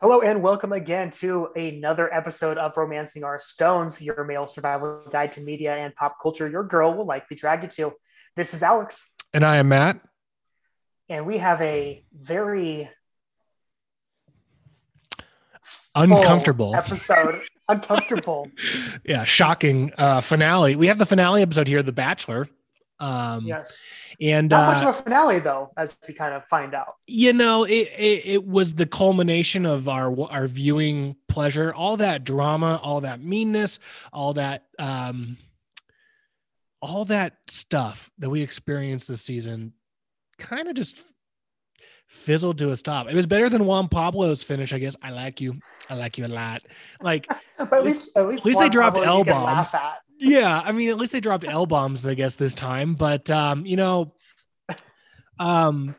Hello and welcome again to another episode of Romancing Our Stones, your male survival guide to media and pop culture your girl will likely drag you to. This is Alex, And I am Matt. and we have a very Uncomfortable. episode. Uncomfortable. Yeah, shocking uh, finale. We have the finale episode here, The Bachelor. Um, Yes. And, Not uh, much of a finale though, as we kind of find out. you know, it, it, it was the culmination of our our viewing pleasure. All that drama, all that meanness, all that um, all that stuff that we experienced this season kind of just fizzled to a stop. It was better than Juan Pablo's finish, I guess. I like you. I like you a lot. Like But at least, at least, At least they dropped Pablo you can L-bombs. laugh at. yeah i mean at least they dropped l bombs i guess this time but um you know um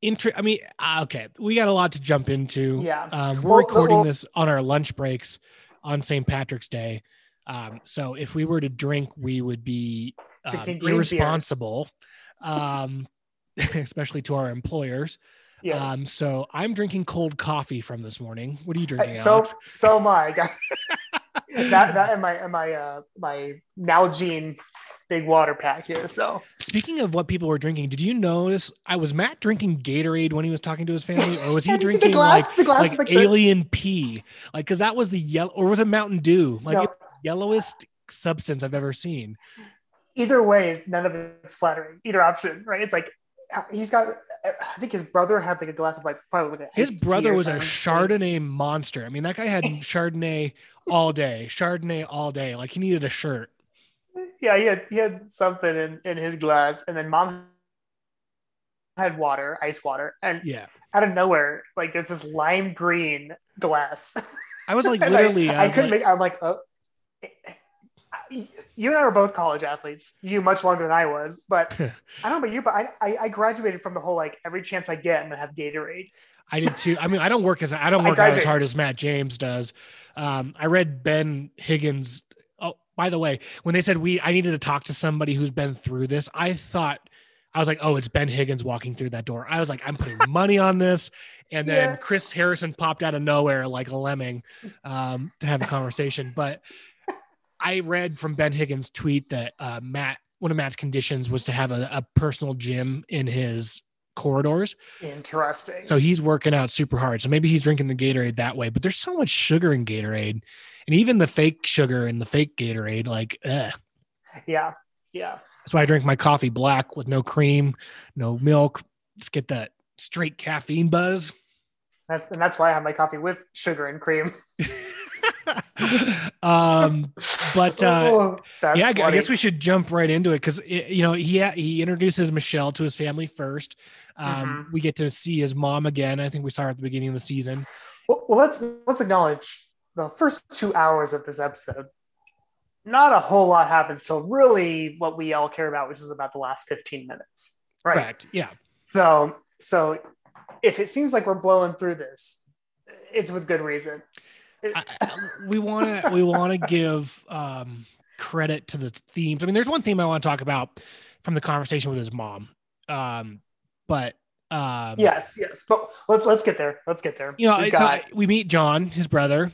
inter- i mean uh, okay we got a lot to jump into Yeah. um we're Well, recording well- this on our lunch breaks on st patrick's day um so if we were to drink we would be um, Drinking green beers. irresponsible um especially to our employers Yes. um so i'm drinking cold coffee from this morning what are you drinking so Alex? so my. that that and my and my uh my Nalgene big water pack here. So Speaking of what people were drinking, did you notice I was Matt drinking Gatorade when he was talking to his family, or was he drinking the glass? like the glass like like the- alien pee? Like, because that was the yellow, or was it Mountain Dew? Like no, yellowest substance I've ever seen. either way, none of it's flattering. Either option, right? It's like he's got. I think his brother had like a glass of like probably like a His brother was a. Chardonnay monster. I mean, that guy had Chardonnay all day, Chardonnay all day. Like he needed a shirt. Yeah, he had he had something in in his glass, and then mom had water, ice water, and Yeah, out of nowhere, like there's this lime green glass. I was like literally. I, I, I was couldn't like- make. I'm like, oh. You and I were both college athletes. You much longer than I was, but I don't know about you, but I, I I graduated from the whole like every chance I get, I'm gonna have Gatorade. I did too. I mean, I don't work as I don't work out as hard as Matt James does. Um, I read Ben Higgins. Oh, by the way, when they said we, I needed to talk to somebody who's been through this. I thought I was like, oh, it's Ben Higgins walking through that door. I was like, I'm putting money on this. And then Yeah. Chris Harrison popped out of nowhere like a lemming um, to have a conversation. But I read from Ben Higgins' tweet that uh, Matt, one of Matt's conditions was to have a, a personal gym in his corridors. Interesting. So he's working out super hard. So maybe he's drinking the Gatorade that way. But there's so much sugar in Gatorade, and even the fake sugar in the fake Gatorade. Like, ugh. yeah, yeah. that's why I drink my coffee black with no cream, no milk. Just get that straight caffeine buzz. That, and that's why I have my coffee with sugar and cream. um, But, uh, Oh, yeah, I, I guess we should jump right into it because you know he he introduces Michelle to his family first. Um, Mhm. We get to see his mom again. I think we saw her at the beginning of the season. Well, well, let's let's acknowledge the first two hours of this episode. Not a whole lot happens till really what we all care about, which is about the last fifteen minutes, right? Correct. Yeah. So, so if it seems like we're blowing through this, it's with good reason. I, we want to we want to give um, credit to the themes. I mean, there's one theme I want to talk about from the conversation with his mom, um, but um, Yes, yes. But let's let's get there. Let's get there. you know, so we meet John, his brother.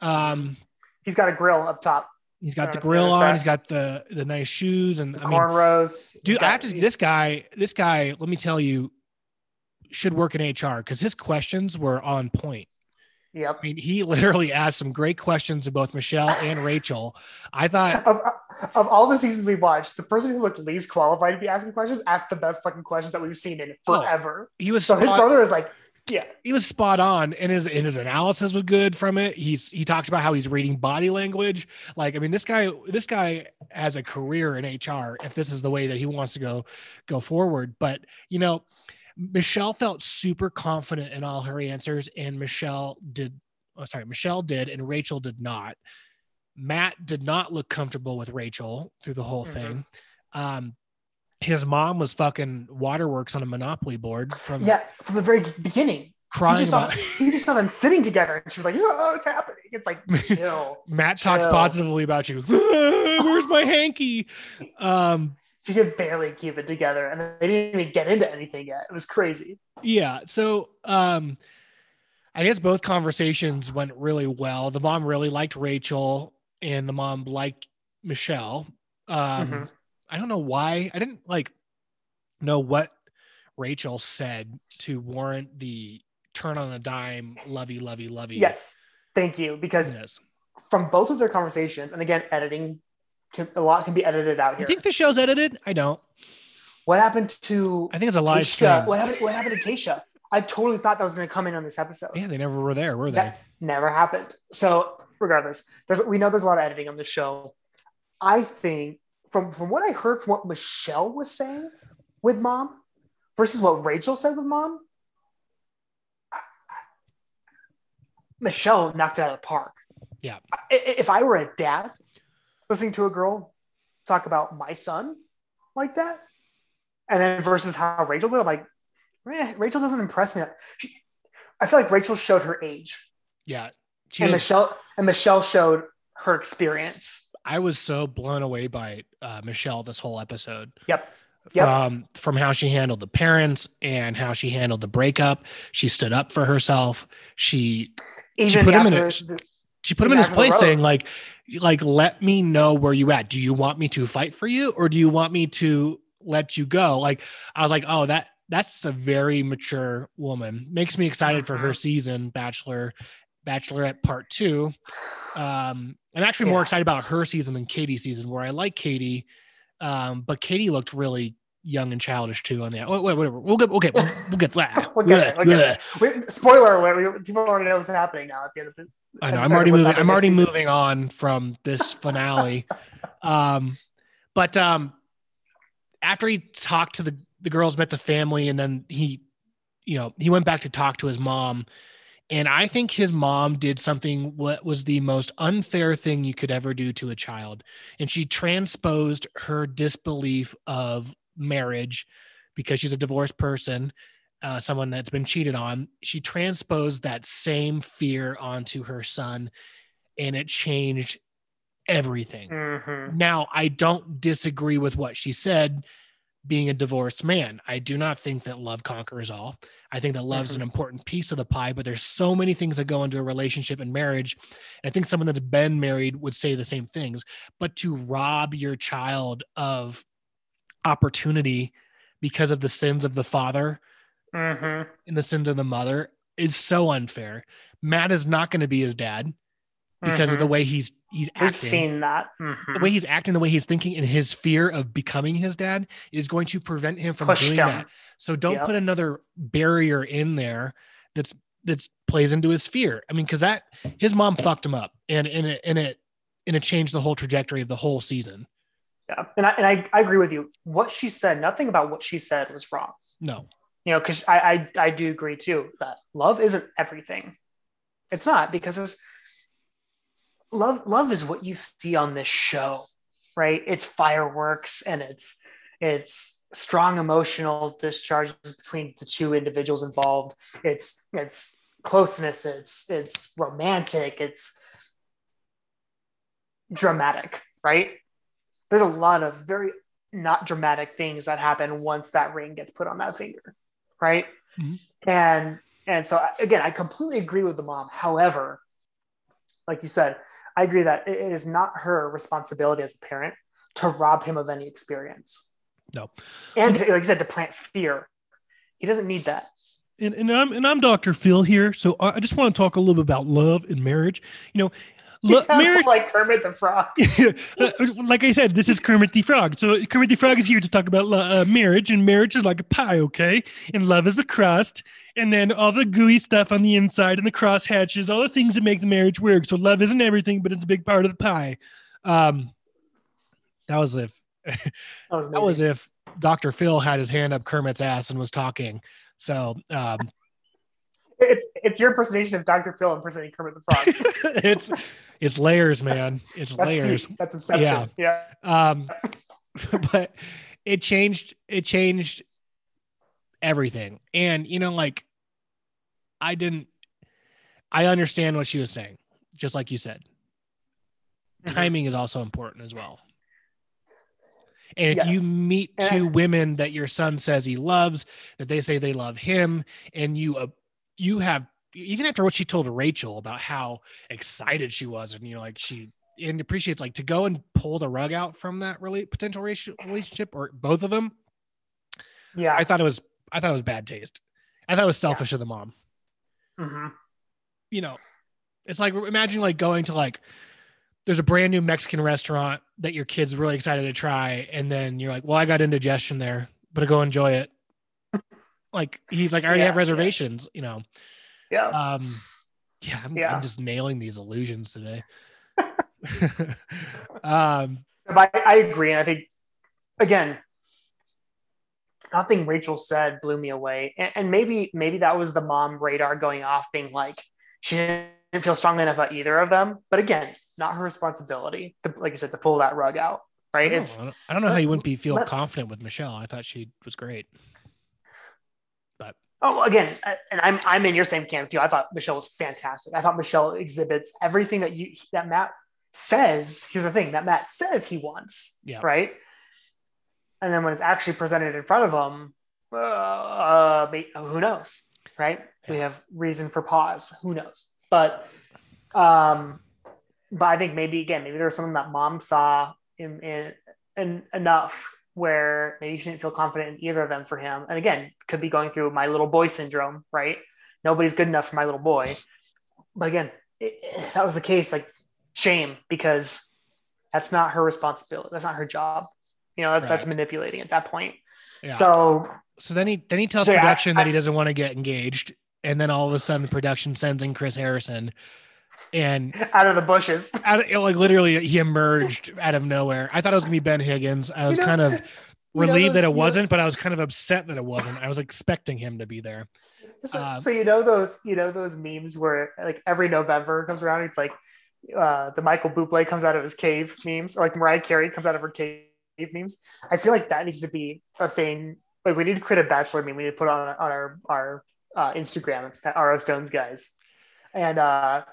Um, he's got a grill up top, He's got the know if you grill on. that. He's got the the nice shoes, and the I mean, cornrows. He's dude, got- I have to. This guy, this guy, let me tell you, should work in HR because his questions were on point. Yep. I mean, he literally asked some great questions to both Michelle and Rachel. I thought Of, of all the seasons we watched, the person who looked least qualified to be asking questions asked the best fucking questions that we've seen in Oh, forever. he was so his spot- brother is like, yeah, he was spot on and his and his analysis was good from it he's he talks about how he's reading body language like i mean this guy this guy has a career in hr if this is the way that he wants to go go forward but you know michelle felt super confident in all her answers and michelle did oh sorry michelle did and rachel did not matt did not look comfortable with rachel through the whole Mhm. thing um his mom was fucking waterworks on a monopoly board from yeah, from the very beginning. You crying just, saw, about you just saw them sitting together, and she was like, "Oh, it's happening." It's like chill. Matt talks positively about you. Where's my hanky? Um, she could barely keep it together, and they didn't even get into anything yet. It was crazy. yeah. So um, I guess both conversations went really well. The mom really liked Rachel, and the mom liked Michelle. Um, Mhm. I don't know why. I didn't like know what Rachel said to warrant the turn on a dime, lovey, lovey, lovey. Yes, thank you. Because Yes. from both of their conversations, and again, editing, can, a lot can be edited out here. You think the show's edited? I don't. what happened to I think it's a live stream. What happened? What happened to Tasha? I totally thought that was going to come in on this episode. Yeah, they never were there, were they? That never happened. So regardless, there's, we know there's a lot of editing on the show. I think from from what I heard from what Michelle was saying with mom versus what Rachel said with mom, I- I- Michelle knocked it out of the park. Yeah. I- If I were a dad listening to a girl talk about my son like that, and then versus how Rachel did, I'm like, eh, Rachel doesn't impress me. She, I feel like Rachel showed her age Yeah. She and did- Michelle and Michelle showed her experience. I was so blown away by uh, Michelle this whole episode. Yep. Yep. From from how she handled the parents and how she handled the breakup. She stood up for herself. She Even put him in a- the- she put him in his place saying like like let me know where you at. Do you want me to fight for you or do you want me to let you go? Like I was like, "Oh, that that's a very mature woman. Makes me excited for her Mhm. season, Bachelor Bachelorette Part 2. Um I'm actually more excited about her season than Katie's season where I like Katie um but Katie looked really young and childish too on that. Wait, wait, whatever. We'll get okay, we'll, we'll get that. We'll get it, we'll get it. Spoiler alert! People already know what's happening now at the end of the. I know. I'm already moving. I'm already season. moving on from this finale. um, but um, after he talked to the the girls, met the family, and then he, you know, he went back to talk to his mom. And I think his mom did something what was the most unfair thing you could ever do to a child. And she transposed her disbelief of marriage because she's a divorced person, uh, someone that's been cheated on. She transposed that same fear onto her son, and it changed everything. Mhm. Now, I don't disagree with what she said being a divorced man. I do not think that love conquers all. I think that love's an important piece of the pie, but there's so many things that go into a relationship and marriage. And I think someone that's been married would say the same things. But to rob your child of opportunity because of the sins of the father Mhm. and the sins of the mother is so unfair. Matt is not going to be his dad because of the Mhm. way he's he's acting. We've seen that. the Mhm. way he's acting, the way he's thinking, and his fear of becoming his dad is going to prevent him from Pushed doing him. that. So don't Yep. put another barrier in there that's that's plays into his fear. I mean, because that his mom fucked him up, and and it and it and it changed the whole trajectory of the whole season. Yeah, and I and I, I agree with you. What she said, nothing about what she said was wrong. No, You know, because I, I I do agree too that love isn't everything. It's not because it's love. Love is what you see on this show, right? It's fireworks and it's it's strong emotional discharges between the two individuals involved. It's it's closeness. It's it's romantic. It's dramatic, right? There's a lot of very not dramatic things that happen once that ring gets put on that finger, right? Mhm. And and so again, I completely agree with the mom. However, like you said, I agree that it is not her responsibility as a parent to rob him of any experience. No. And to, like you said, to plant fear. He doesn't need that. and, and I'm and I'm Dr. Phil here. So I I just want to talk a little bit about love and marriage. You know, He lo- sounds like Kermit the Frog. Like I said, this is Kermit the Frog. So Kermit the Frog is here to talk about uh, marriage, and marriage is like a pie, okay? And love is the crust, and then all the gooey stuff on the inside, and the cross hatches, all the things that make the marriage work. So love isn't everything, but it's a big part of the pie. um, that was if That was, that was if Dr. Phil had his hand up Kermit's ass and was talking. So um, it's it's your impersonation of Dr. Phil impersonating Kermit the Frog. it's it's layers, man. It's That's layers. deep. That's Inception. Yeah. yeah. um but it changed it changed everything and you know like i didn't i understand what she was saying just like you said Mhm. timing is also important as well and if Yes. you meet two I- women that your son says he loves that they say they love him and you uh, you have even after what she told Rachel about how excited she was, and you know, like she and appreciates like to go and pull the rug out from that really potential relationship or both of them. Yeah. I thought it was I thought it was bad taste. I thought it was selfish of the mom. Mhm. You know, it's like imagine like going to like there's a brand new Mexican restaurant that your kid's really excited to try, and then you're like, well, I got indigestion there, but I go enjoy it. like he's like, I already Yeah, have yeah. reservations, you know. Yeah. Um, yeah, I'm, Yeah. I'm just nailing these illusions today. um, I, I agree. And I think, again, nothing Rachel said blew me away. And, and maybe, maybe that was the mom radar going off, being like, she didn't feel strongly enough about either of them. But again, not her responsibility, to, like I said, to pull that rug out. I Right. don't, It's. I don't know how you wouldn't be feel let- confident with Michelle. I thought she was great. Oh, again, uh, and I'm I'm in your same camp too. I thought Michelle was fantastic. I thought Michelle exhibits everything that you that Matt says. Here's the thing that Matt says he wants. Yeah. Right. And then when it's actually presented in front of him, uh, who knows? Right. We have reason for pause. Who knows? But, um, but I think maybe again, maybe there's something that mom saw in, in, in enough where maybe she didn't feel confident in either of them for him. And again, could be going through my little boy syndrome, right? Nobody's good enough for my little boy. But again, if that was the case, like shame because that's not her responsibility. That's not her job. You know, that's, that's manipulating at that point. Yeah. So So then he then he tells So, yeah, production I- that he doesn't want to get engaged, and then all of a sudden production sends in Chris Harrison, and out of the bushes, out of, like literally he emerged out of nowhere. I thought it was gonna be Ben Higgins. I was know- kind of you know relieved that it wasn't, but I was kind of upset that it wasn't. I was expecting him to be there. So, Um, so you know those you know those memes where like every November comes around, it's like uh, the Michael Bublé comes out of his cave memes, or like Mariah Carey comes out of her cave memes. I feel like that needs to be a thing. Like we need to create a bachelor meme. We need to put on on our our uh, Instagram at RO Stones guys, and uh,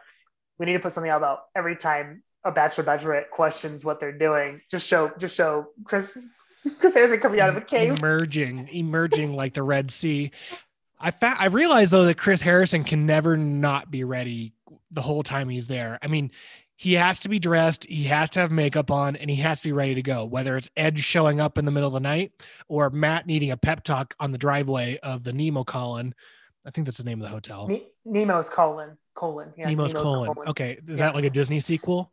we need to put something out about every time a bachelor bachelorette questions what they're doing. Just show just show Chris Chris Harrison coming out of a cave. emerging, emerging like the Red Sea. I fa- I realized though that Chris Harrison can never not be ready the whole time he's there. I mean, he has to be dressed, he has to have makeup on, and he has to be ready to go. Whether it's Ed showing up in the middle of the night or Matt needing a pep talk on the driveway of the Nemo Colon. I think that's the name of the hotel. Ne- Nemo's colon colon. Yeah, Nemo's, colon. Okay, is Yeah. that like a Disney sequel?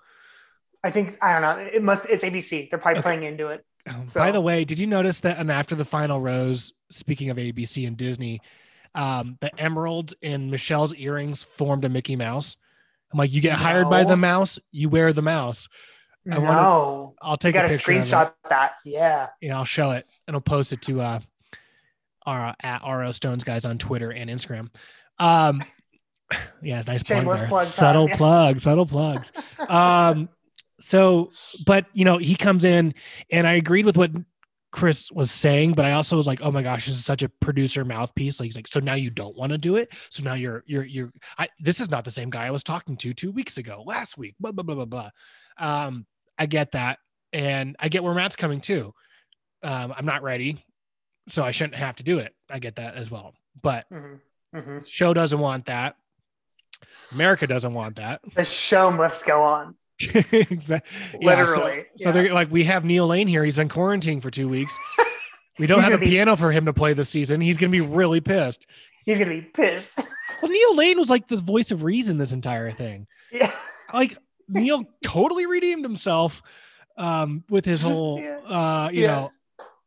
I think I don't know. It must. It's ABC. They're probably Okay. playing into it. Um, So- By the way, did you notice that? And after the final rose, speaking of ABC and Disney, um, the emerald in Michelle's earrings formed a Mickey Mouse. I'm like, you get hired by the mouse, you wear the mouse. I wanna- no, I'll you take got a picture. Screenshot that. Yeah, Yeah, I'll show it and I'll post it to uh, our at RO Stones guys on Twitter and Instagram. Um, yeah, nice plug Shameless plug time, subtle yeah. plug, subtle plugs. Um, so, but you know, he comes in, and I agreed with what Chris was saying, but I also was like, oh my gosh, this is such a producer mouthpiece. Like he's like, so now you don't want to do it. So now you're you're you're. I, this is not the same guy I was talking to two weeks ago, last week. Blah blah blah blah blah. Um, I get that, and I get where Matt's coming too. Um, I'm not ready, so I shouldn't have to do it. I get that as well, but hmm hmm show doesn't want that. America doesn't want that. the show must go on. exactly. Literally. so, so they're like, we have Neil Lane here. He's been quarantining for two weeks. We don't have a be- piano for him to play this season. He's going to be really pissed. He's gonna be pissed. Well, Neil Lane was like the voice of reason this entire thing. yeah, Like Neil totally redeemed himself um, with his whole, Yeah. uh, you Yeah. know,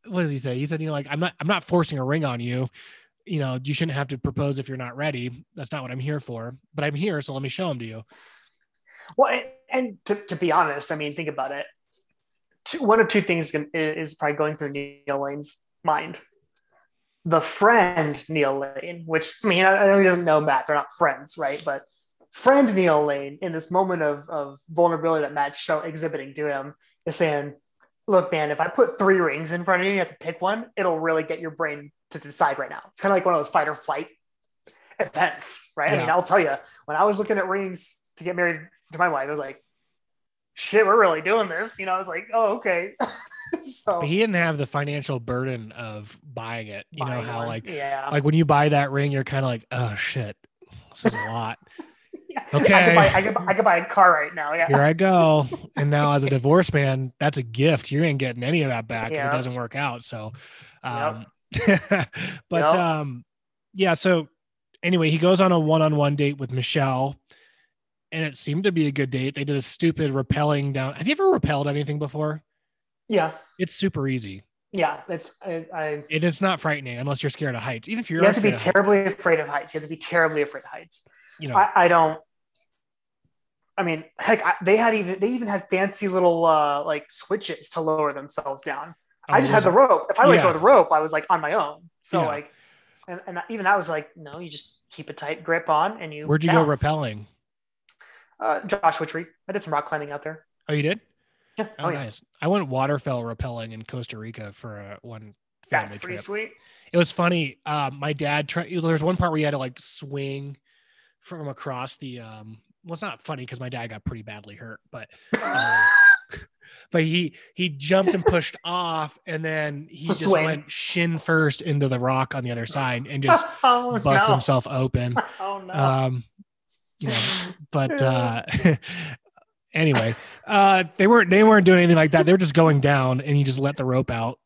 what does he say? He said, you know, like I'm not, I'm not forcing a ring on you. You know, you shouldn't have to propose if you're not ready. That's not what I'm here for. But I'm here, so let me show him to you. Well, and, and to, to be honest, I mean, think about it. Two, one of two things is probably going through Neil Lane's mind. The friend Neil Lane, which I mean, I I know he doesn't know Matt; they're not friends, right? But friend Neil Lane, in this moment of of vulnerability that Matt's show exhibiting to him, is saying, "Look, man, if I put three rings in front of you, you have to pick one. It'll really get your brain to decide right now. It's kind of like one of those fight or flight events, right? I mean, I'll tell you, when I was looking at rings to get married to my wife, I was like, shit, we're really doing this. You know, I was like, oh, okay. so But he didn't have the financial burden of buying it. You know how one. like yeah, like when you buy that ring, you're kind of like, oh shit, This is a lot. Yeah. Okay. I could, buy, I, could, I could buy a car right now. Yeah. Here I go. And now, as a divorced man, that's a gift. You ain't getting any of that back if it doesn't work out. So, um, but Yep. um, yeah. So, anyway, he goes on a one-on-one date with Michelle, and it seemed to be a good date. They did a stupid rappelling down. Have you ever rappelled anything before? Yeah. It's super easy. Yeah. It's, I, I and it's not frightening unless you're scared of heights. Even if you're you have to be of heights, terribly afraid of heights. You have to be terribly afraid of heights. you know, I, I don't. I mean, heck, I, they had even they even had fancy little uh, like switches to lower themselves down. I just had the rope. If I let Yeah. go of the rope, I was like on my own. So Yeah. like, and, and even I was like, no, you just keep a tight grip on and you. Where'd you go bounce. rappelling? Uh, Joshua Tree. I did some rock climbing out there. Oh, you did? Yeah. Oh, Oh, yeah. nice. I went waterfell rappelling in Costa Rica for one family That's pretty trip. sweet. It was funny. Um, my dad tried. There's one part where you had to like swing from across the. Um, well, it's not funny because my dad got pretty badly hurt, but um, but he he jumped and pushed off, and then he just swing. went shin first into the rock on the other side and just oh, bust no. himself open. Oh no. Um, you know, but uh, anyway, uh, they weren't they weren't doing anything like that. They were just going down, and you just let the rope out.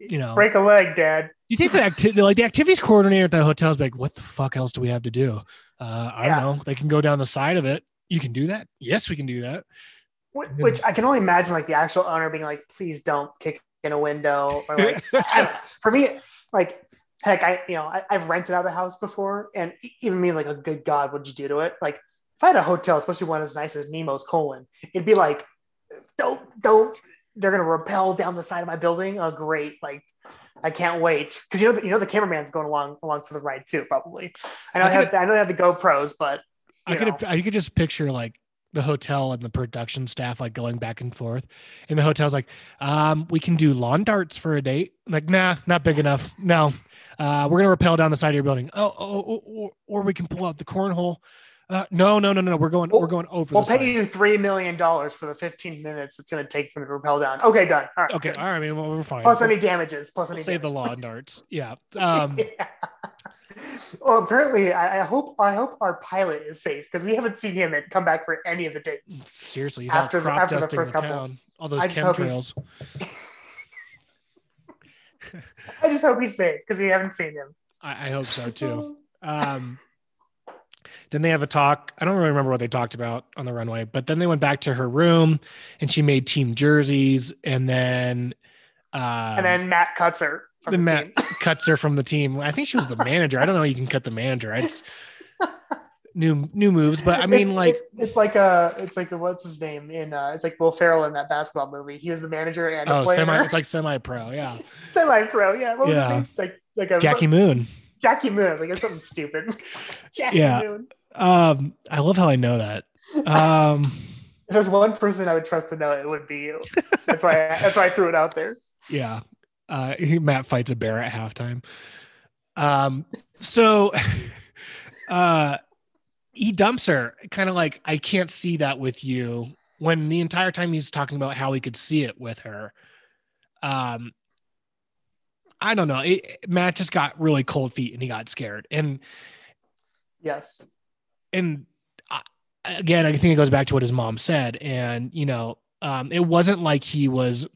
You know, Break a leg, Dad. you think the activity, like the activities coordinator at the hotel is like, what the fuck else do we have to do? Uh, I Yeah. don't know. They can go down the side of it. You can do that. Yes, we can do that. Wh- Which I can only imagine, like the actual owner being like, "Please don't kick in a window," or like, I don't know. for me, like, heck, I you know I, I've rented out a house before, and even me like, "A good God, what'd you do to it?" Like, if I had a hotel, especially one as nice as Nemo's colon, it'd be like, "Don't, don't." They're gonna rappel down the side of my building. Oh, great! Like, I can't wait because you know the, you know the cameraman's going along along for the ride too. Probably. I know I I have I know they have the GoPros, but I could know. I could just picture like the hotel and the production staff like going back and forth, and the hotel's like, um, we can do lawn darts for a date. like, nah, not big enough. No, uh, we're gonna rappel down the side of your building. Oh, oh, oh, or, or we can pull out the cornhole. Uh, no, no, no, no, no. We're going. We'll- we're going over. We'll the pay side. you three million dollars for the 15 minutes it's going to take for them to rappel down. Okay, done. All right. Okay, good. all right. I mean, well, we're fine. Plus We'll- any damages. Plus we'll any save the lawn darts. Yeah. Um, Yeah. Well, apparently, I, I hope I hope our pilot is safe because we haven't seen him come back for any of the dates. seriously, he's After out the- after the first the couple. town. All those I chemtrails. I just hope he's safe because we haven't seen him. I, I hope so too. Um, then they have a talk. I don't really remember what they talked about on the runway, but then they went back to her room and she made team jerseys. And then, uh, and then Matt cuts her from the the, Matt team. cuts her from the team. I think she was the manager. I don't know. How you can cut the manager. I just new new moves, but I mean, It's- like, it- it's like a, it's like a, what's his name in, uh, it's like Will Ferrell in that basketball movie. He was the manager and a oh, semi. It's like semi pro. Yeah, semi pro. Yeah, what was his name? It's like like a Jackie Moon. Jackie Moon. I was like, it's something stupid. Jackie Yeah. Moon. Um, I love how I know that. Um. If there's one person I would trust to know, it would be you. That's why. I, that's why I threw it out there. Yeah. Uh, he- Matt fights a bear at halftime. Um, so uh, he dumps her, kind of like, I can't see that with you. When the entire time he's talking about how he could see it with her. Um, I don't know. It, Matt just got really cold feet and he got scared. And Yes. and I, again, I think it goes back to what his mom said. And, you know, um, it wasn't like he was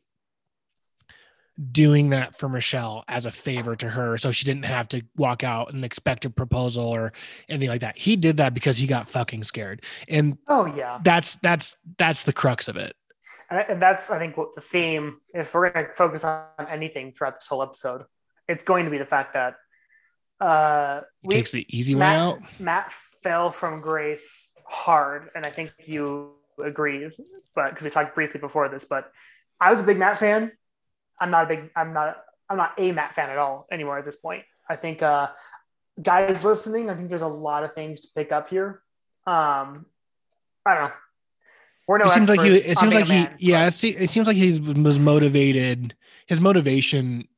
doing that for Michelle as a favor to her. So she didn't have to walk out and expect a proposal or anything like that. He did that because he got fucking scared. And Oh yeah. that's, that's, that's the crux of it. And, and that's I think what the theme. If we're going to focus on anything throughout this whole episode, it's going to be the fact that uh, He we, takes the easy way out. Matt fell from grace hard, and I think you agree. But because we talked briefly before this, but I was a big Matt fan. I'm not a big. I'm not. I'm not a Matt fan at all anymore at this point. I think uh, guys listening, I think there's a lot of things to pick up here. Um, I don't know. We're no it seems like he, it seems like he, man, yeah, but- it, seems like he was motivated. His motivation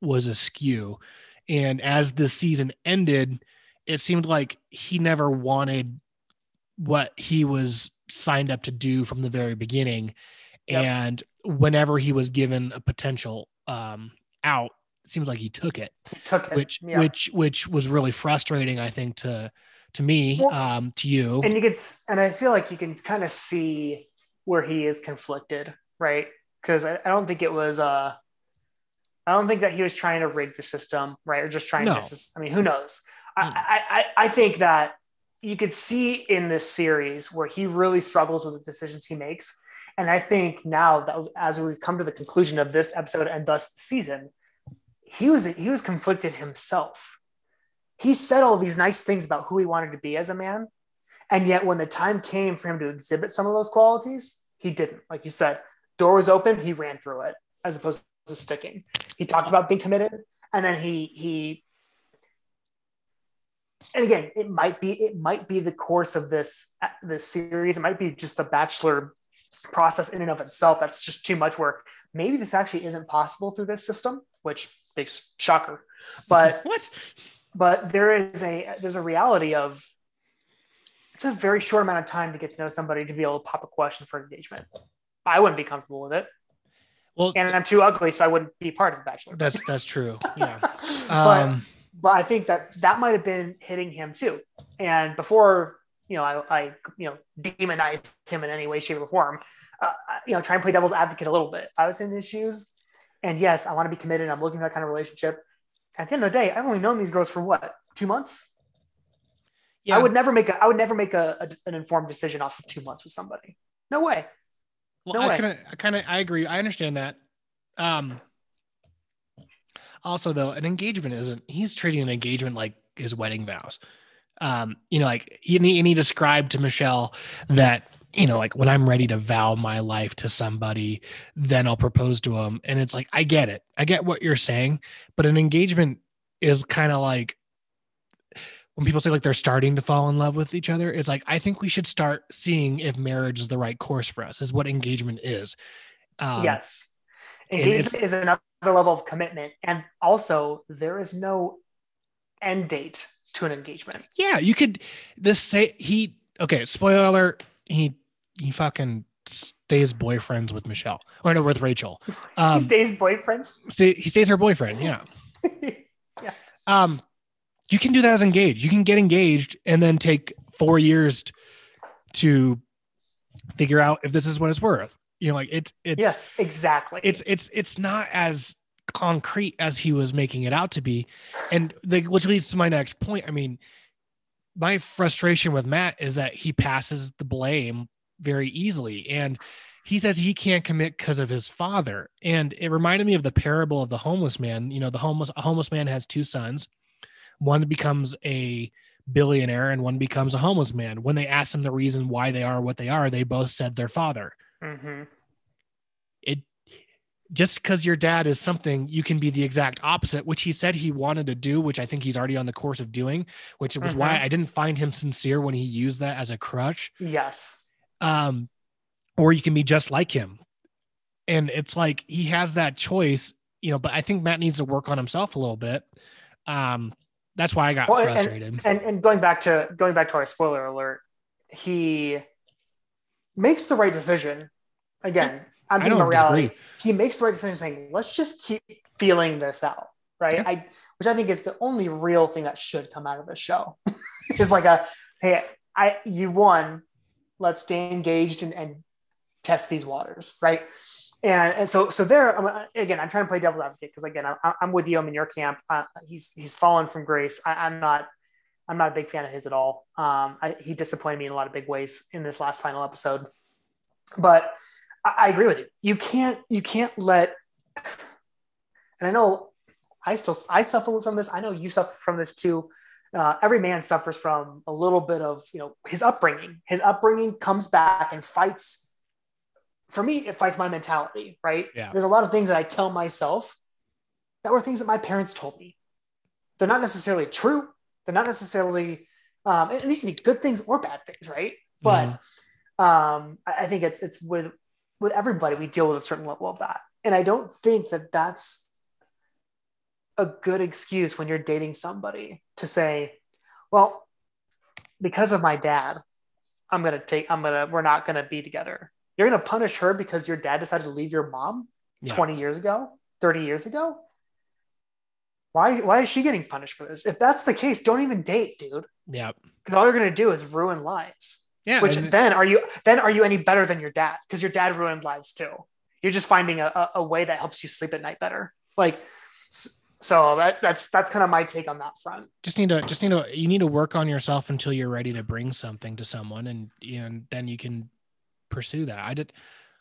was askew. And as the season ended, it seemed like he never wanted what he was signed up to do from the very beginning. Yep. And whenever he was given a potential um, out, it seems like he took it, He took it. which yeah. which which was really frustrating, I think, to to me, Well, um, to you. and you can s- and i feel like you can kind of see where he is conflicted right because I, I don't think it was uh i don't think that he was trying to rig the system right or just trying No. to i mean who knows Hmm. I i i think that you could see in this series where he really struggles with the decisions he makes and i think now that as we've come to the conclusion of this episode and thus the season he was he was conflicted himself he said all these nice things about who he wanted to be as a man and yet, when the time came for him to exhibit some of those qualities, he didn't. Like you said, door was open, he ran through it as opposed to sticking. He talked about being committed, and then he he. And again, it might be it might be the course of this this series. It might be just the Bachelor process in and of itself. That's just too much work. Maybe this actually isn't possible through this system, which makes shocker. But what? but there is a there's a reality of it's a very short amount of time to get to know somebody to be able to pop a question for engagement. I wouldn't be comfortable with it, Well, and I'm too ugly, so I wouldn't be part of the Bachelor. that's that's true. Yeah. but Um, but I think that that might have been hitting him too. And before you know, I, I you know demonize him in any way, shape, or form. Uh, you know, try and play devil's advocate a little bit. I was in his shoes, and yes, I want to be committed. I'm looking for that kind of relationship. At the end of the day, I've only known these girls for what two months. yeah. I would never make a I would never make a, a- an informed decision off of two months with somebody. No way. Well, No I kind of, I kind of, I agree. I understand that. Um, also, though, an engagement isn't. He's treating an engagement like his wedding vows. Um, you know, like and he and he described to Michelle that you know, like when I'm ready to vow my life to somebody, then I'll propose to him. And it's like I get it. I get what you're saying, but an engagement is kind of like when people say like they're starting to fall in love with each other, it's like I think we should start seeing if marriage is the right course for us. Is what engagement is. Um, yes. Engagement is another level of commitment. And also there is no end date to an engagement. Yeah, you could. This say he. Okay, spoiler alert. He he fucking stays boyfriends with Michelle or no with Rachel. Um, he stays boyfriends. stay, he stays her boyfriend. Yeah. Yeah. Um, you can do that as engaged. You can get engaged and then take four years to figure out if this is what it's worth. You know, like it's it's yes, exactly. it's it's it's not as concrete as he was making it out to be. And the, which leads to my next point. I mean my frustration with matt is that he passes the blame very easily. And he says he can't commit because of his father. And it reminded me of the parable of the homeless man. You know the homeless homeless man has two sons. One becomes a billionaire and one becomes a homeless man. When they ask him the reason why they are what they are they both said their father. Hmm it just because your dad is something you can be the exact opposite which he said he wanted to do which i think he's already on the course of doing which was why Mhm. i didn't find him sincere when he used that as a crutch Yes. um or you can be just like him and it's like he has that choice you know but i think matt needs to work on himself a little bit um that's why i got Well, and- frustrated And and going back to going back to our spoiler alert, he makes the right decision. Again, I'm I thinking don't about reality. disagree. He makes the right decision saying, let's just keep feeling this out. Right. Yeah. I which I think is the only real thing that should come out of this show. is like a hey, I you've won. Let's stay engaged and, and test these waters. Right. And, and so so there I'm, again I'm trying to play devil's advocate because again I, I'm with you I'm in your camp uh, he's he's fallen from grace I, I'm not I'm not a big fan of his at all um, I, he disappointed me in a lot of big ways in this last final episode but I, I agree with you you can't you can't let and I know I still I suffer from this I know you suffer from this too uh, every man suffers from a little bit of you know his upbringing his upbringing comes back and fights for me, it fights my mentality, right? Yeah. There's a lot of things that I tell myself that were things that my parents told me. They're not necessarily true. They're not necessarily, um, and these can be good things or bad things, right? But um, I I think it's it's with with everybody we deal with a certain level of that, and I don't think that that's a good excuse when you're dating somebody to say, well, because of my dad, I'm gonna take, I'm gonna, we're not gonna be together. You're gonna punish her because your dad decided to leave your mom Yeah. 20 years ago, 30 years ago. Why, why is she getting punished for this? If that's the case, don't even date, dude. yeah Because all you're gonna do is ruin lives. Yeah. Which then are you then are you any better than your dad? Because your dad ruined lives too. You're just finding a, a, a way that helps you sleep at night better. Like so that that's that's kind of my take on that front. just need to just need to you need to work on yourself until you're ready to bring something to someone and you know, and then you can pursue that i did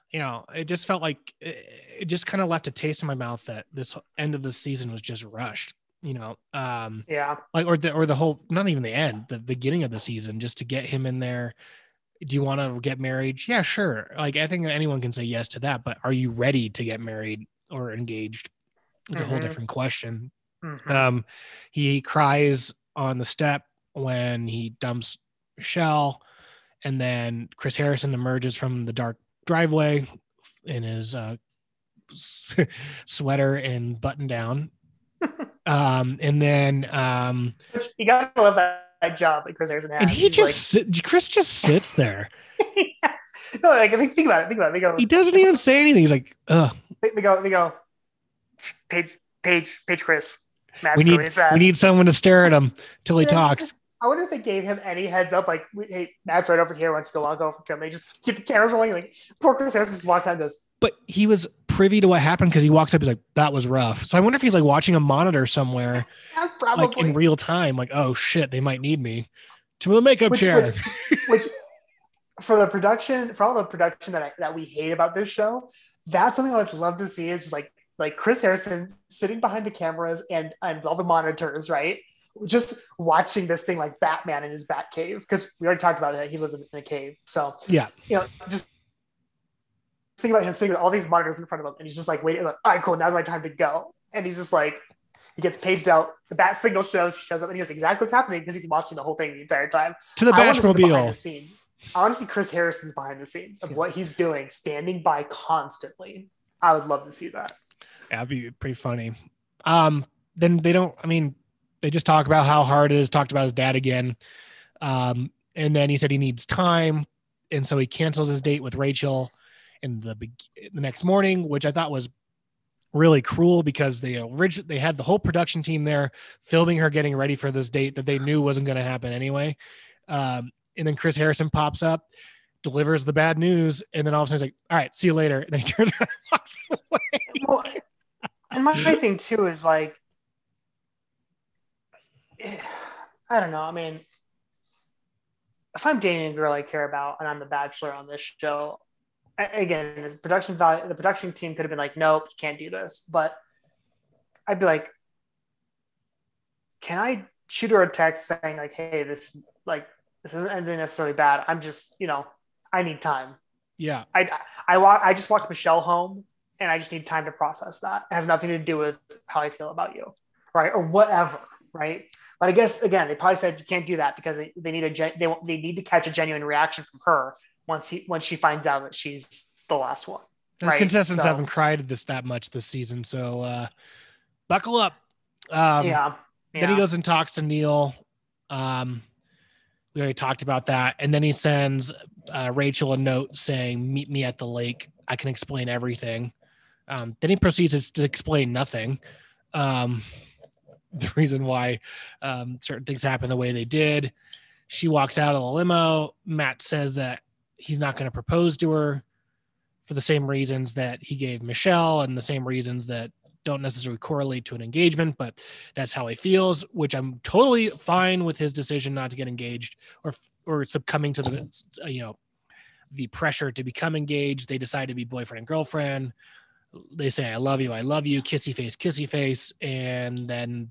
you know it just felt like it, it just kind of left a taste in my mouth that this end of the season was just rushed you know um Yeah. like or the or the whole not even the end the beginning of the season just to get him in there do you want to get married yeah sure like i think anyone can say yes to that but are you ready to get married or engaged it's a whole Mhm. different question Mhm. um, he cries on the step when he dumps Michelle, and then Chris Harrison emerges from the dark driveway in his uh, sweater and button down. um, and then um, you gotta love that, that job that Chris Harrison has. and he just sit, Chris just sits there. like, no, like I think think about it. Think about it. They go. He doesn't even say anything. He's like, "Ugh, They, they go. They go. Page. Page. Page. Chris. Matt's we need really we need someone to stare at him till he talks." I wonder if they gave him any heads up, like, "Hey, Matt's right over here. Why don't you go walk over to him?" They just keep the cameras rolling. Like, poor Chris Harrison just walks out and goes, but he was privy to what happened because he walks up. He's like, "That was rough." So I wonder if he's like watching a monitor somewhere, like in real time. Like, "Oh shit, they might need me to the makeup which, chair." which, which, for the production, for all the production that I, that we hate about this show, that's something I would love to see. Is just like like Chris Harrison sitting behind the cameras and and all the monitors, right? Just watching this thing like Batman in his Bat cave because we already talked about that he lives in a cave. So Yeah. you know, just think about him sitting with all these monitors in front of him, and he's just like waiting. Like, all right, cool, now's my time to go. And he's just like, he gets paged out. The bat signal shows. He shows up, and he knows exactly what's happening because he's been watching the whole thing the entire time. to the I wanna see the behind the scenes. I want to see Chris Harrison's behind the scenes of what he's doing, standing by constantly. I would love to see that. That'd be pretty funny. Um, then they don't. I mean, they just talk about how hard it is. Talked about his dad again. Um, and then he said he needs time, and so he cancels his date with Rachel in the beg- the next morning, which I thought was really cruel because they orig- they had the whole production team there filming her getting ready for this date that they knew wasn't going to happen anyway. Um, and then Chris Harrison pops up, delivers the bad news, and then all of a sudden he's like, "All right, see you later," and then he turns around and walks away. Well, and my, my thing too is like, I don't know. I mean, if I'm dating a girl I care about and I'm the bachelor on this show, again, this production value, the production team could have been like, nope, you can't do this. But I'd be like, can I shoot her a text saying like, hey, this like this isn't anything necessarily bad. I'm just, you know, I need time. Yeah. I I walk I just walked Michelle home and I just need time to process that. It has nothing to do with how I feel about you, right? Or whatever, right? But I guess again, they probably said you can't do that because they, they need a gen, they they need to catch a genuine reaction from her once he once she finds out that she's the last one. The Right, contestants so- haven't cried this that much this season, so uh, buckle up. Um, yeah. Then he goes and talks to Neil. Um, we already talked about that, and then he sends uh, Rachel a note saying, "Meet me at the lake. I can explain everything." Um, then he proceeds to explain nothing. Um, the reason why um, certain things happen the way they did. She walks out of the limo. Matt says that he's not going to propose to her for the same reasons that he gave Michelle and the same reasons that don't necessarily correlate to an engagement, but that's how he feels, which I'm totally fine with his decision not to get engaged or or succumbing to the you know the pressure to become engaged. They decide to be boyfriend and girlfriend. They say I love you, I love you, kissy face, kissy face, and then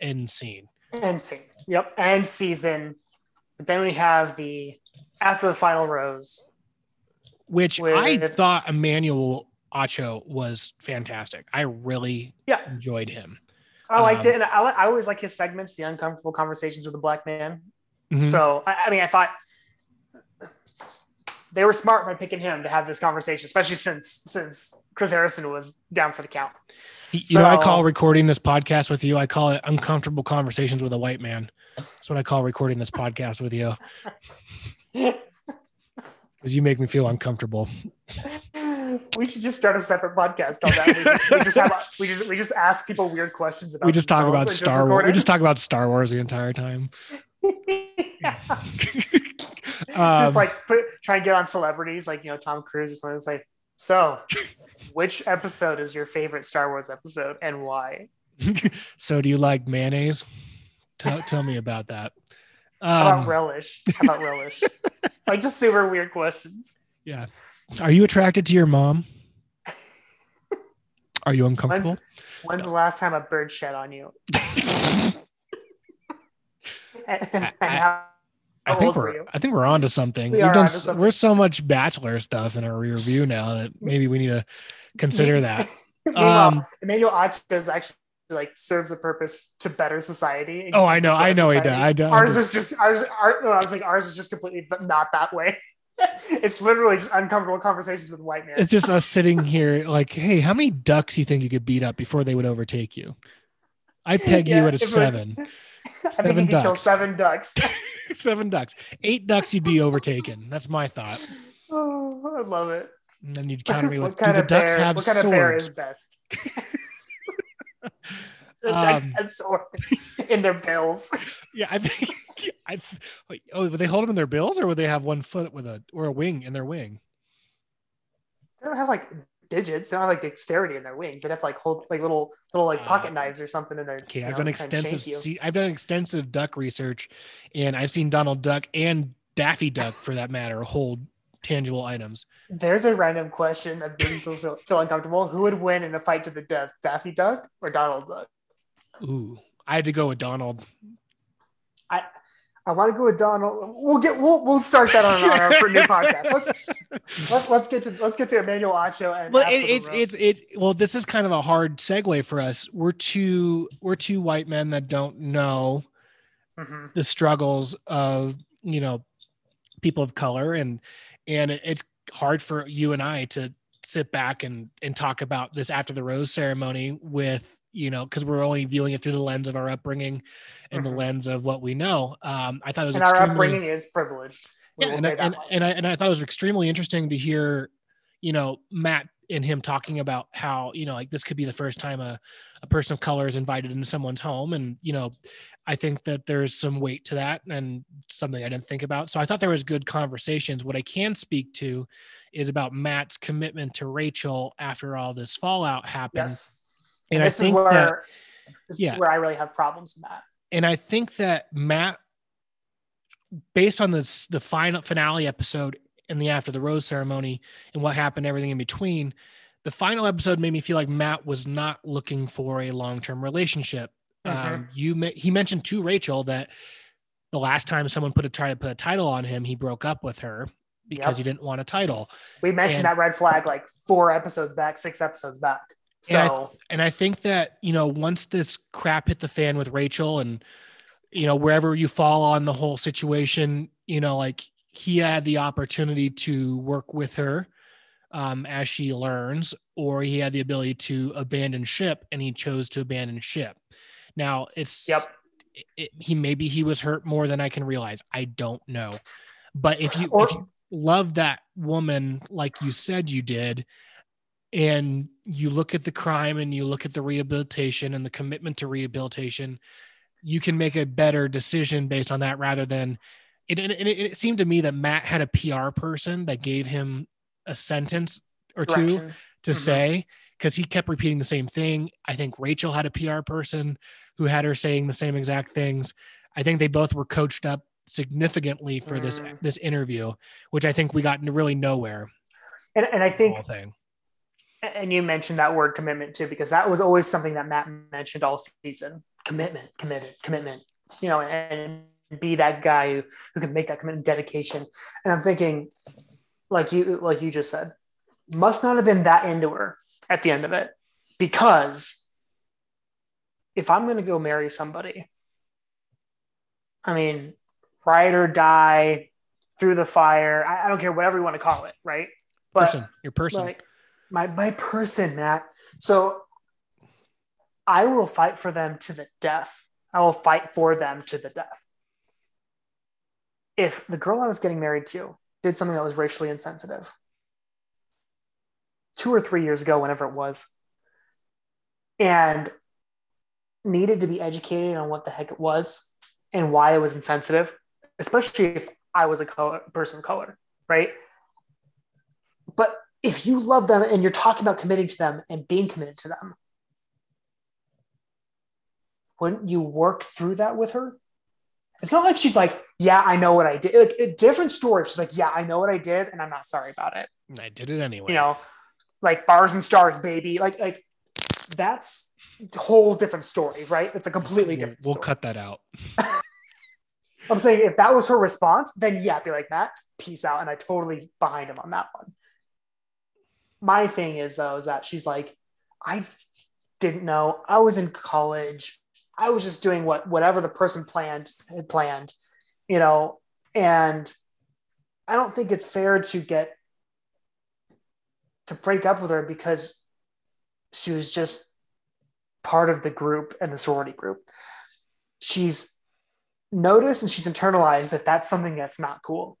end scene. End scene. Yep. End season. But then we have the after the final rose. Which I thought Emmanuel Acho was fantastic. I really Yeah. enjoyed him. I liked Um, it, and I, I always like his segments, the uncomfortable conversations with a black man. Mhm. So I, I mean, I thought they were smart by picking him to have this conversation, especially since since Chris Harrison was down for the count. You know, I call recording this podcast with you. I call it uncomfortable conversations with a white man. That's what I call recording this podcast with you because you make me feel uncomfortable. we should just start a separate podcast on that. We just, we just, have, we just we just ask people weird questions about. We just talk about Star Wars. We just talk about Star Wars the entire time. Um, just like put try and get on celebrities like you know Tom Cruise or something. It's like, so which episode is your favorite Star Wars episode and why? so do you like mayonnaise? Tell, tell me about that. How Um, about relish? How about relish? like just super weird questions. yeah. Are you attracted to your mom? Are you uncomfortable? When's, when's the last time a bird shed on you? and, and I- how, I think were? I think we're onto something. We We have are done we're so much bachelor stuff in our review now that maybe we need to consider that. Meanwhile, Um, Emmanuel Acho's actually like serves a purpose to better society. Oh, I know, I know he does. I do- Ours is just ours. Our, no, I was like, ours is just completely not that way. it's literally just uncomfortable conversations with white men. It's just us sitting here like, hey, how many ducks you think you could beat up before they would overtake you? I peg Yeah, you at a it was- seven. I think seven he could kill seven ducks. seven ducks. Eight ducks you'd be overtaken. That's my thought. oh, I love it. And then you'd counter me with, what kind do the of ducks bear? have What kind swords? of bear is best? the ducks Um, have swords in their bills. Yeah, I think. I, oh, would they hold them in their bills, or would they have one foot with a or a wing in their wing? They don't have like digits. They don't have like dexterity in their wings. They'd have to like hold like little little like Uh, pocket knives or something in their. Okay, I've know, done extensive. See, I've done extensive duck research, and I've seen Donald Duck and Daffy Duck, for that matter, hold tangible items. There's a random question that made people feel, feel uncomfortable. Who would win in a fight to the death, Daffy Duck or Donald Duck? Ooh, I had to go with Donald. I I want to go with Donald. We'll get we'll we'll start that on, on our for new podcast. Let's let's let's get to let's get to Emmanuel Acho and Well, it, it's it's it's well, this is kind of a hard segue for us. We're two we're two white men that don't know Mhm. the struggles of you know people of color and and it- it's hard for you and I to sit back and and talk about this after the rose ceremony with you know because we're only viewing it through the lens of our upbringing and the Mhm. lens of what we know. Um, I thought it was and our extremely upbringing is privileged. We yeah, and, say I, that and, and I and I thought it was extremely interesting to hear, you know, Matt and him talking about how you know like this could be the first time a, a person of color is invited into someone's home, and you know, I think that there's some weight to that and something I didn't think about. So I thought there was good conversations. What I can speak to is about Matt's commitment to Rachel after all this fallout happened, yes, and and I this is think where that this yeah. is where I really have problems with that. and I think that Matt, based on this the final finale episode and the after the rose ceremony and what happened, everything in between, the final episode made me feel like Matt was not looking for a long term relationship. Mhm. Um, you he mentioned to Rachel that the last time someone put a try to put a title on him, he broke up with her because Yep. he didn't want a title. We mentioned And- that red flag like four episodes back, six episodes back. And I- So and I think that you know once this crap hit the fan with Rachel and you know wherever you fall on the whole situation, you know like he had the opportunity to work with her um, as she learns, or he had the ability to abandon ship, and he chose to abandon ship. Now it's Yep. It, he maybe he was hurt more than I can realize. I don't know, but if you Or- if you love that woman like you said you did, and you look at the crime and you look at the rehabilitation and the commitment to rehabilitation, you can make a better decision based on that rather than it. And it, it seemed to me that Matt had a PR person that gave him a sentence or two directions. to Mhm. say because he kept repeating the same thing. I think Rachel had a PR person who had her saying the same exact things. I think they both were coached up significantly for this Mm. this interview, which I think we got really nowhere. And, and I think and you mentioned that word commitment too, because that was always something that Matt mentioned all season. Commitment, committed, commitment. You know, and, and be that guy who, who can make that commitment, dedication. And I'm thinking, like you like you just said, must not have been that into her at the end of it. Because if I'm gonna go marry somebody, I mean, ride or die through the fire, I, I don't care whatever you want to call it, right? But person, your person. like my my person, Matt. So I will fight for them to the death. I will fight for them to the death. If the girl I was getting married to did something that was racially insensitive, two or three years ago, whenever it was, and needed to be educated on what the heck it was and why it was insensitive, especially if I was a color, person of color, right? But if you love them and you're talking about committing to them and being committed to them, wouldn't you work through that with her? It's not like she's like, yeah, I know what I did. Like a different story. She's like, yeah, I know what I did, and I'm not sorry about it. I did it anyway. You know, like bars and stars, baby. Like, like that's whole different story, right? It's a completely we'll, different. we'll story. cut that out. I'm saying if that was her response, then yeah, be like Matt, peace out, and I totally behind him on that one. My thing is though, is that she's like, I didn't know. I was in college. I was just doing what whatever the person planned had planned, you know, and I don't think it's fair to get to break up with her because she was just part of the group and the sorority group. She's noticed and she's internalized that that's something that's not cool.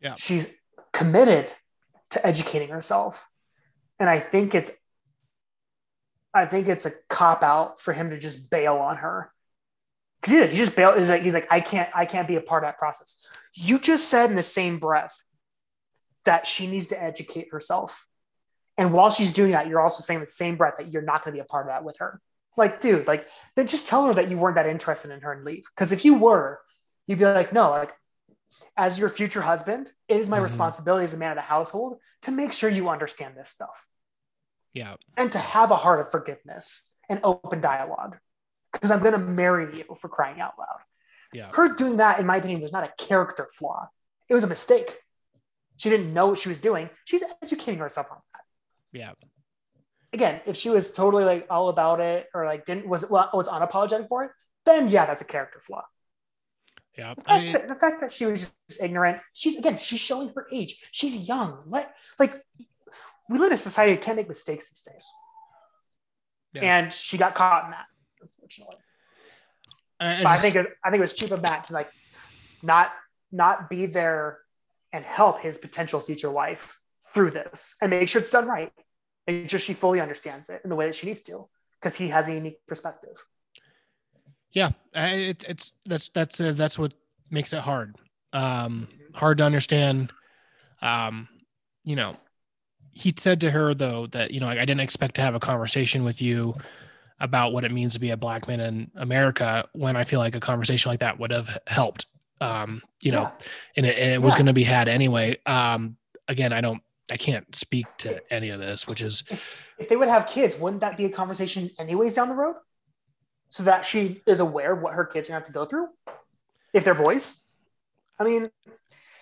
Yeah. She's committed to educating herself. And I think it's I think it's a cop out for him to just bail on her. Cause he, he just bailed. He's like, he's like, I can't, I can't be a part of that process. You just said in the same breath that she needs to educate herself. And while she's doing that, you're also saying the same breath that you're not going to be a part of that with her. Like, dude, like, then just tell her that you weren't that interested in her and leave. Because if you were, you'd be like, no, like, as your future husband, it is my Mhm. responsibility as a man of the household to make sure you understand this stuff Yeah. and to have a heart of forgiveness and open dialogue because I'm going to marry you for crying out loud. Yeah. Her doing that, in my opinion, was not a character flaw. It was a mistake. She didn't know what she was doing. She's educating herself on. Yeah. Again, if she was totally like all about it or like didn't was well, was unapologetic for it, then yeah, that's a character flaw. Yeah. The I fact, that, the fact that she was just ignorant, she's again, she's showing her age. She's young. Let like we live in a society that can't make mistakes these days. Yeah. And she got caught in that, unfortunately. I, I just- think it was, I think it was cheap of Matt to like not not be there and help his potential future wife through this and make sure it's done right. Make sure she fully understands it in the way that she needs to, because he has a unique perspective. yeah I- it, it's that's that's uh, that's what makes it hard um hard to understand um you know he said to her though that you know i didn't expect to have a conversation with you about what it means to be a black man in america when i feel like a conversation like that would have helped um you know Yeah. and it, and it was Yeah. going to be had anyway um again i don't i can't speak to any of this which is if they would have kids, wouldn't that be a conversation anyways down the road? So that she is aware of what her kids are going to have to go through if they're boys. I mean,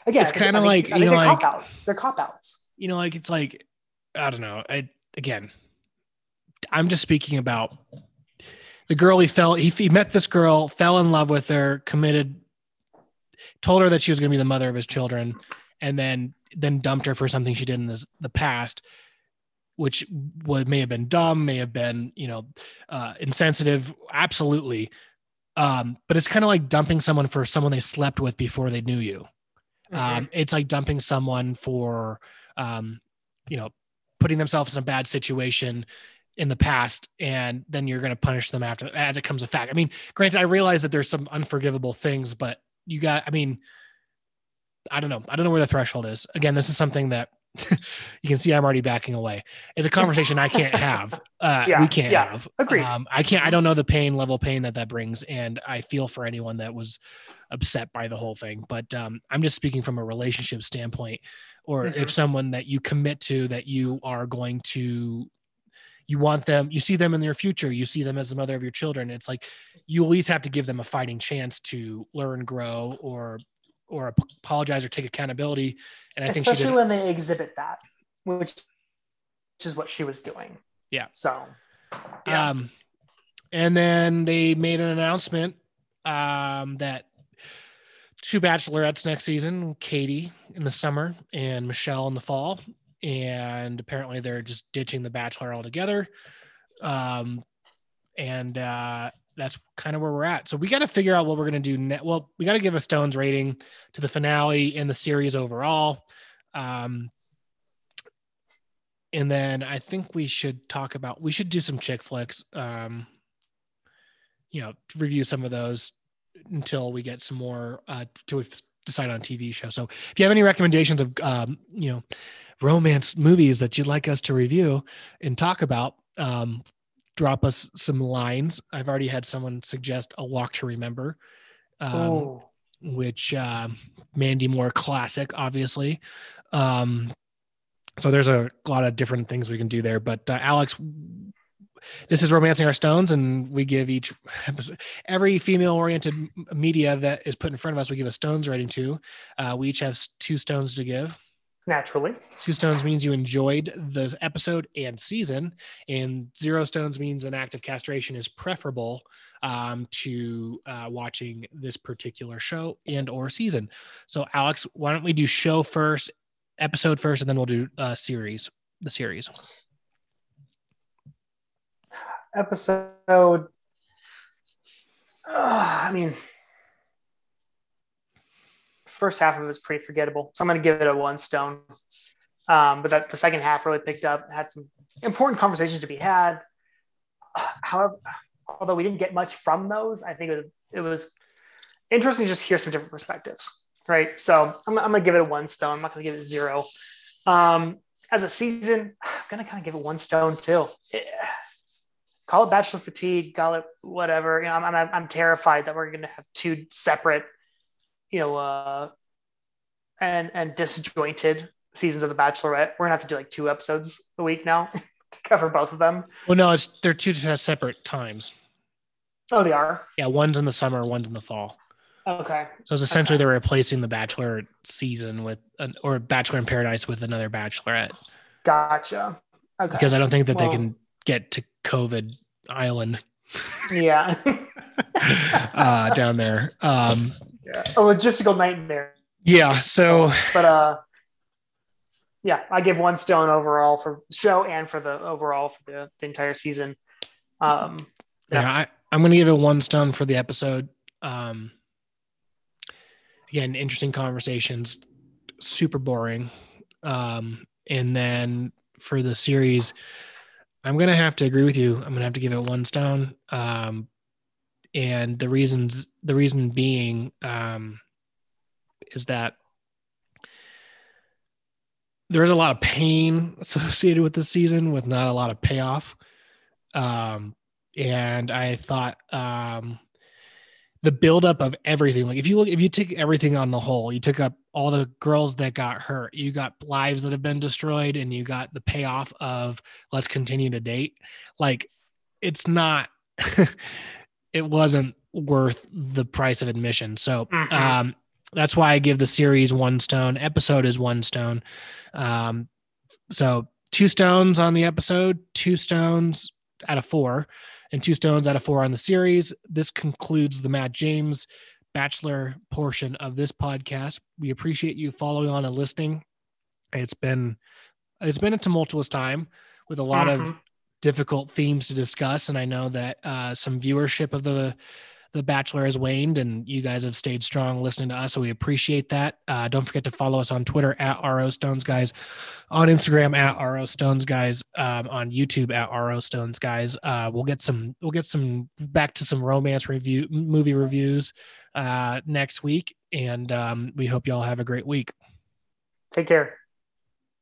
again, It's I think- like, I you know, they're like- cop outs. They're cop outs. you know, like it's like I don't know. I again, I'm just speaking about the girl he fell. He, he met this girl, fell in love with her, committed, told her that she was going to be the mother of his children, and then then dumped her for something she did in this, the past, which would may have been dumb, may have been you know uh, insensitive, absolutely. Um, but it's kind of like dumping someone for someone they slept with before they knew you Mm-hmm. um, it's like dumping someone for um, you know putting themselves in a bad situation in the past and then you're going to punish them after as it comes a fact i mean granted i realize that there's some unforgivable things but you got i mean i don't know. I don't know where the threshold is. Again this is something that you can see i'm already backing away. It's a conversation i can't have. Uh, Yeah, we can't yeah, have. Agreed. um, i can't i don't know the pain level pain that that brings and i feel for anyone that was upset by the whole thing but um, i'm just speaking from a relationship standpoint or Mhm. if someone that you commit to that you are going to you want them you see them in your future you see them as the mother of your children it's like you at least have to give them a fighting chance to learn grow or or ap- apologize or take accountability and i think she Especially when they exhibit that, which, which is what she was doing. Yeah. So, yeah. Um, and then they made an announcement um, that two bachelorettes next season, Katie in the summer and Michelle in the fall. And apparently they're just ditching the bachelor altogether. Um, and uh, that's kind of where we're at. So we got to figure out what we're going to do. Ne- well, we got to give a Stones rating to the finale and the series overall. Um, and then I think we should talk about we should do some chick flicks. Um, you know, review some of those. until we get some more uh to decide on TV show. So if you have any recommendations of um, you know, romance movies that you'd like us to review and talk about, um, drop us some lines. I've already had someone suggest A Walk to Remember. Um, oh, which uh, Mandy Moore classic, obviously. Um, so there's a lot of different things we can do there. But uh, Alex, this is romancing our stones, and we give each episode, every female-oriented media that is put in front of us, we give a stones rating to. Uh, we each have two stones to give. Naturally. Two stones means you enjoyed the episode and season, and zero stones means an act of castration is preferable um, to uh, watching this particular show and or season. So, Alex, why don't we do show first, episode first, and then we'll do uh, series, the series. Episode. Uh, I mean, first half of it was pretty forgettable, so I'm going to give it a one stone. Um, but that the second half really picked up, had some important conversations to be had. However, although we didn't get much from those, I think it was, it was interesting to just hear some different perspectives. Right. So I'm, I'm going to give it a one stone. I'm not going to give it zero. Um, as a season, I'm going to kind of give it one stone too. Call it bachelor fatigue, call it whatever. You know, I'm, I'm, I'm terrified that we're going to have two separate, you know, uh, and, and disjointed seasons of The Bachelorette. We're to have to do like two episodes a week now to cover both of them. Well, no, it's they're two separate times. Oh, they are. Yeah, one's in the summer, one's in the fall. Okay. So it's essentially they're replacing the Bachelor season with an, or Bachelor in Paradise with another Bachelorette Gotcha. Okay. because I don't think that Well- they can get to COVID Island yeah. uh, down there. Um. A logistical nightmare. yeah, so But uh yeah, I give one stone overall for show and for the overall for the, the entire season. Um yeah, Yeah. I, I'm gonna give it one stone for the episode. Um, again, interesting conversations, super boring. Um, and then for the series, I'm gonna have to agree with you. I'm gonna have to give it one stone. Um, and the reasons, the reason being, um, is that there's a lot of pain associated with this season with not a lot of payoff. Um, and I thought um, the buildup of everything, like if you look, if you take everything on the whole, you took up all the girls that got hurt, you got lives that have been destroyed, and you got the payoff of let's continue to date. Like it's not, it wasn't worth the price of admission. So Mhm. um, that's why I give the series one stone. Episode is one stone. Um, so two stones on the episode, two stones out of four, and two stones out of four on the series. This concludes the Matt James Bachelor portion of this podcast. We appreciate you following on and listening. It's been it's been a tumultuous time with a lot of Mhm. Difficult themes to discuss, and I know that uh, some viewership of the the Bachelor has waned, and you guys have stayed strong listening to us, so we appreciate that. Uh, don't forget to follow us on Twitter at RO Stones Guys, on Instagram at RO Stones Guys, um, on YouTube at RO Stones Guys. Uh, we'll get some we'll get some back to some romance review movie reviews uh, next week, and um, we hope y'all have a great week. take care.